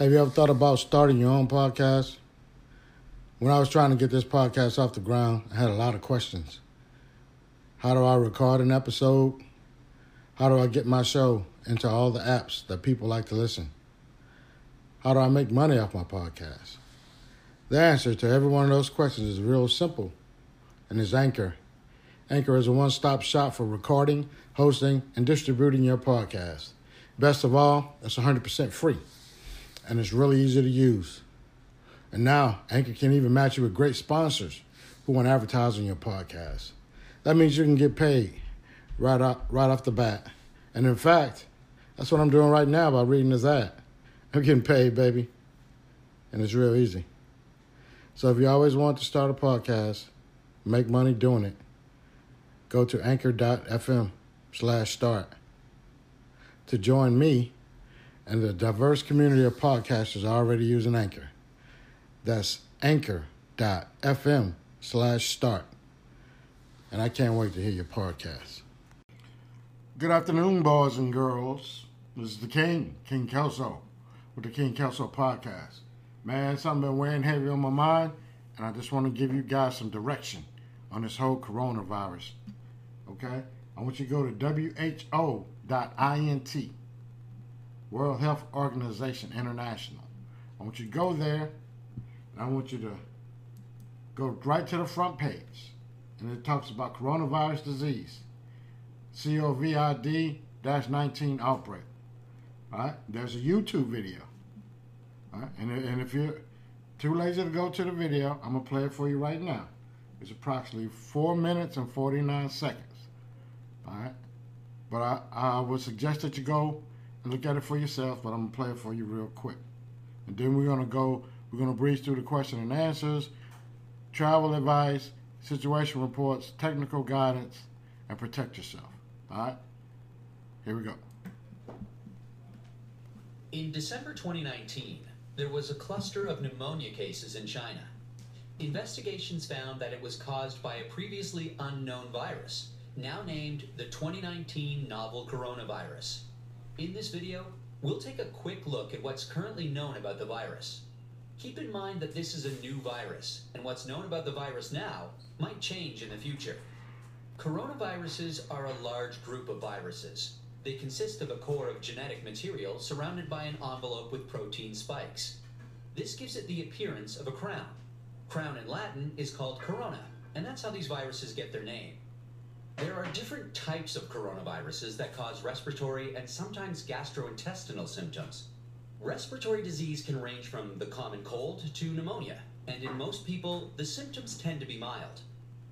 Have you ever thought about starting your own podcast? When I was trying to get this podcast off the ground, I had a lot of questions. How do I record an episode? How do I get my show into all the apps that people like to listen? How do I make money off my podcast? The answer to every one of those questions is real simple and is Anchor. Anchor is a one stop shop for recording, hosting, and distributing your podcast. Best of all, it's 100% free and it's really easy to use. And now, Anchor can even match you with great sponsors who want to advertise on your podcast. That means you can get paid right off, right off the bat. And in fact, that's what I'm doing right now by reading this ad. I'm getting paid, baby. And it's real easy. So if you always want to start a podcast, make money doing it, go to anchor.fm slash start. To join me and the diverse community of podcasters already using Anchor. That's anchor.fm slash start. And I can't wait to hear your podcast. Good afternoon, boys and girls. This is the King, King Kelso, with the King Kelso podcast. Man, something been weighing heavy on my mind, and I just want to give you guys some direction on this whole coronavirus. Okay? I want you to go to WHO.int, World Health Organization International. I want you to go there, and I want you to go right to the front page, and it talks about coronavirus disease, COVID 19 outbreak. All right? There's a YouTube video. All right? And, and if you're too lazy to go to the video, I'm to play it for you right now. It's approximately 4 minutes and 49 seconds. All right? But I, I would suggest that you go look at it for yourself, but I'm to play it for you real quick. And then we're to go, we're to breeze through the question and answers, travel advice, situation reports, technical guidance, and protect yourself. All right? Here we go. In December 2019, there was a cluster of pneumonia cases in China. Investigations found that it was caused by a previously unknown virus, now named the 2019 novel coronavirus. In this video, we'll take a quick look at what's currently known about the virus. Keep in mind that this is a new virus, and what's known about the virus now might change in the future. Coronaviruses are a large group of viruses. They consist of a core of genetic material surrounded by an envelope with protein spikes. This gives it the appearance of a crown. Crown in Latin is called corona, and that's how these viruses get their name. There are different types of coronaviruses that cause respiratory and sometimes gastrointestinal symptoms. Respiratory disease can range from the common cold to pneumonia, and in most people, the symptoms tend to be mild.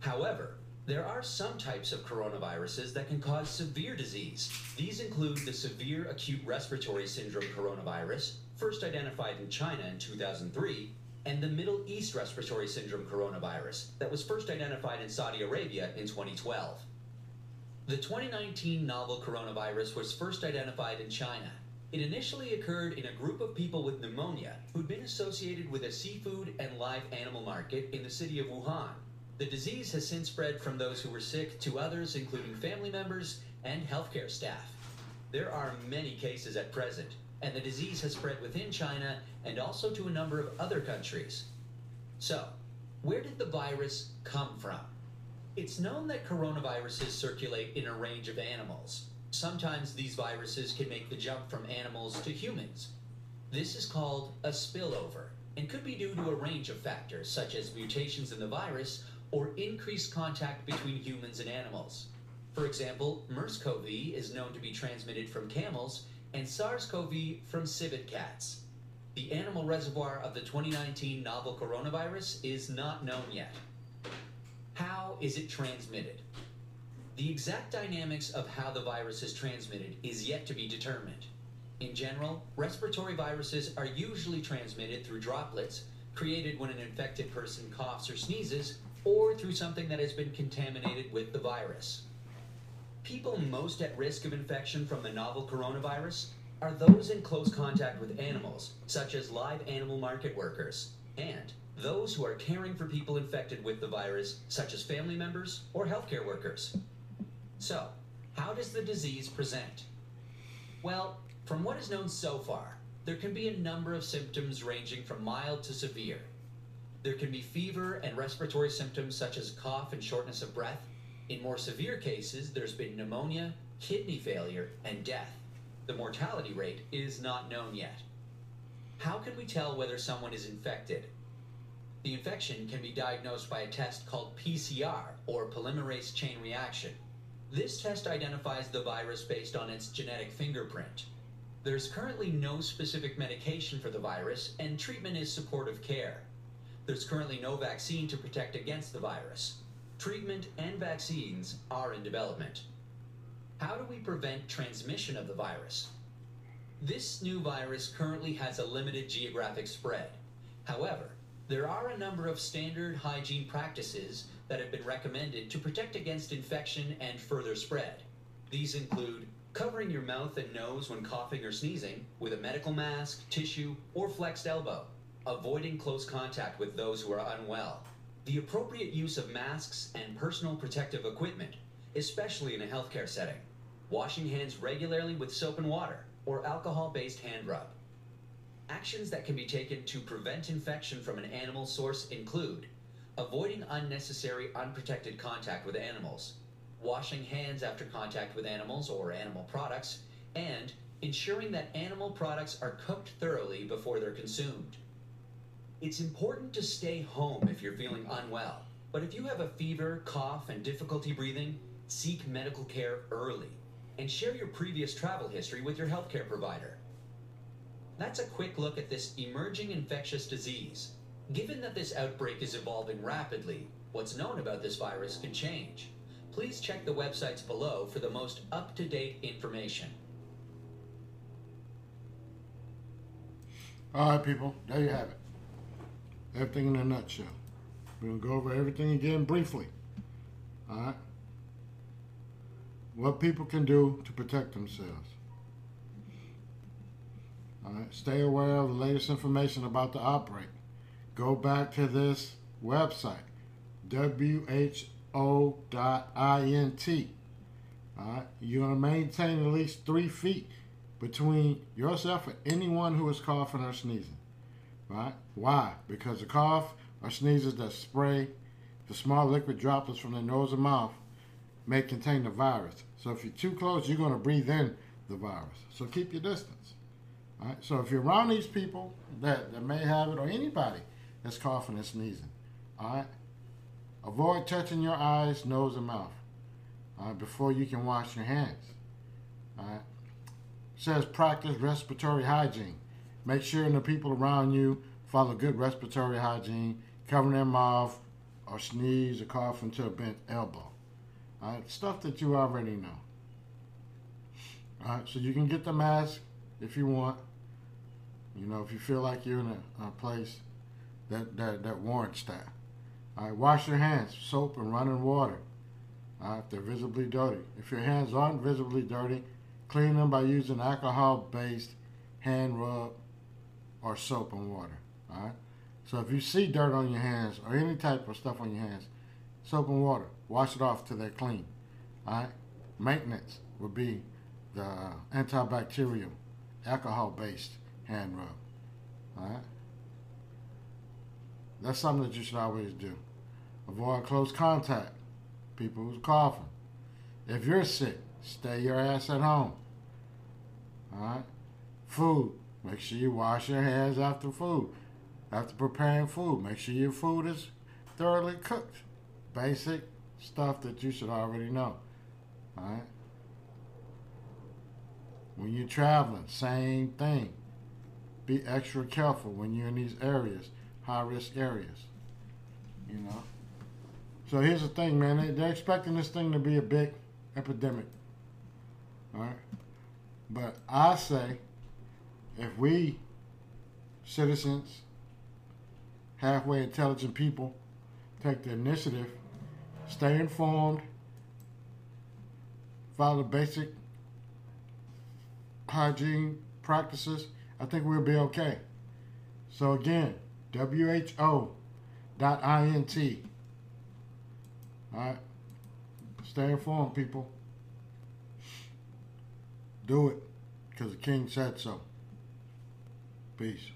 However, there are some types of coronaviruses that can cause severe disease. These include the severe acute respiratory syndrome coronavirus, first identified in China in 2003, and the Middle East respiratory syndrome coronavirus that was first identified in Saudi Arabia in 2012. The 2019 novel coronavirus was first identified in China. It initially occurred in a group of people with pneumonia who'd been associated with a seafood and live animal market in the city of Wuhan. The disease has since spread from those who were sick to others, including family members and healthcare staff. There are many cases at present, and the disease has spread within China and also to a number of other countries. So, where did the virus come from? It's known that coronaviruses circulate in a range of animals. Sometimes these viruses can make the jump from animals to humans. This is called a spillover and could be due to a range of factors such as mutations in the virus or increased contact between humans and animals. For example, MERS-CoV is known to be transmitted from camels and SARS-CoV from civet cats. The animal reservoir of the 2019 novel coronavirus is not known yet. How is it transmitted? The exact dynamics of how the virus is transmitted is yet to be determined. In general, respiratory viruses are usually transmitted through droplets created when an infected person coughs or sneezes or through something that has been contaminated with the virus. People most at risk of infection from the novel coronavirus are those in close contact with animals, such as live animal market workers, and those who are caring for people infected with the virus, such as family members or healthcare workers. So, how does the disease present? Well, from what is known so far, there can be a number of symptoms ranging from mild to severe. There can be fever and respiratory symptoms such as cough and shortness of breath. In more severe cases, there's been pneumonia, kidney failure, and death. The mortality rate is not known yet. How can we tell whether someone is infected? The infection can be diagnosed by a test called PCR, or polymerase chain reaction. This test identifies the virus based on its genetic fingerprint. There's currently no specific medication for the virus, and treatment is supportive care. There's currently no vaccine to protect against the virus. Treatment and vaccines are in development. How do we prevent transmission of the virus? This new virus currently has a limited geographic spread. However, there are a number of standard hygiene practices that have been recommended to protect against infection and further spread. These include covering your mouth and nose when coughing or sneezing with a medical mask, tissue, or flexed elbow, avoiding close contact with those who are unwell, the appropriate use of masks and personal protective equipment, especially in a healthcare setting, washing hands regularly with soap and water or alcohol based hand rub. Actions that can be taken to prevent infection from an animal source include avoiding unnecessary unprotected contact with animals, washing hands after contact with animals or animal products, and ensuring that animal products are cooked thoroughly before they're consumed. It's important to stay home if you're feeling unwell, but if you have a fever, cough, and difficulty breathing, seek medical care early and share your previous travel history with your healthcare provider. That's a quick look at this emerging infectious disease. Given that this outbreak is evolving rapidly, what's known about this virus could change. Please check the websites below for the most up to date information. All right, people, there you have it. Everything in a nutshell. We're going to go over everything again briefly. All right? What people can do to protect themselves. All right? Stay aware of the latest information about the outbreak. Go back to this website, WHO.int. All right? You're going to maintain at least three feet between yourself and anyone who is coughing or sneezing. Right? Why? Because the cough or sneezes that spray the small liquid droplets from the nose and mouth may contain the virus. So if you're too close, you're going to breathe in the virus. So keep your distance. All right? So if you're around these people that, that may have it or anybody that's coughing and sneezing, all right, avoid touching your eyes, nose, and mouth all right, before you can wash your hands. All right. It says practice respiratory hygiene. Make sure the people around you follow good respiratory hygiene, covering their mouth or sneeze or cough into a bent elbow. Stuff that you already know. All right, so you can get the mask if you want. You know, if you feel like you're in a, a place that, that, that warrants that. All right, wash your hands, soap and running water. All right, if they're visibly dirty. If your hands aren't visibly dirty, clean them by using alcohol-based hand rub or soap and water. All right. So if you see dirt on your hands or any type of stuff on your hands, soap and water, wash it off till they're clean. All right. Maintenance would be the antibacterial, alcohol-based hand rub. All right. That's something that you should always do. Avoid close contact. People who's coughing. If you're sick, stay your ass at home. All right. Food. Make sure you wash your hands after food. After preparing food, make sure your food is thoroughly cooked. Basic stuff that you should already know. All right. When you're traveling, same thing. Be extra careful when you're in these areas, high risk areas. You know. So here's the thing, man. They, they're expecting this thing to be a big epidemic. All right. But I say, if we citizens, halfway intelligent people, take the initiative, stay informed, follow basic hygiene practices, I think we'll be okay. So again, WHO.int. All right. Stay informed, people. Do it because the king said so. Peace.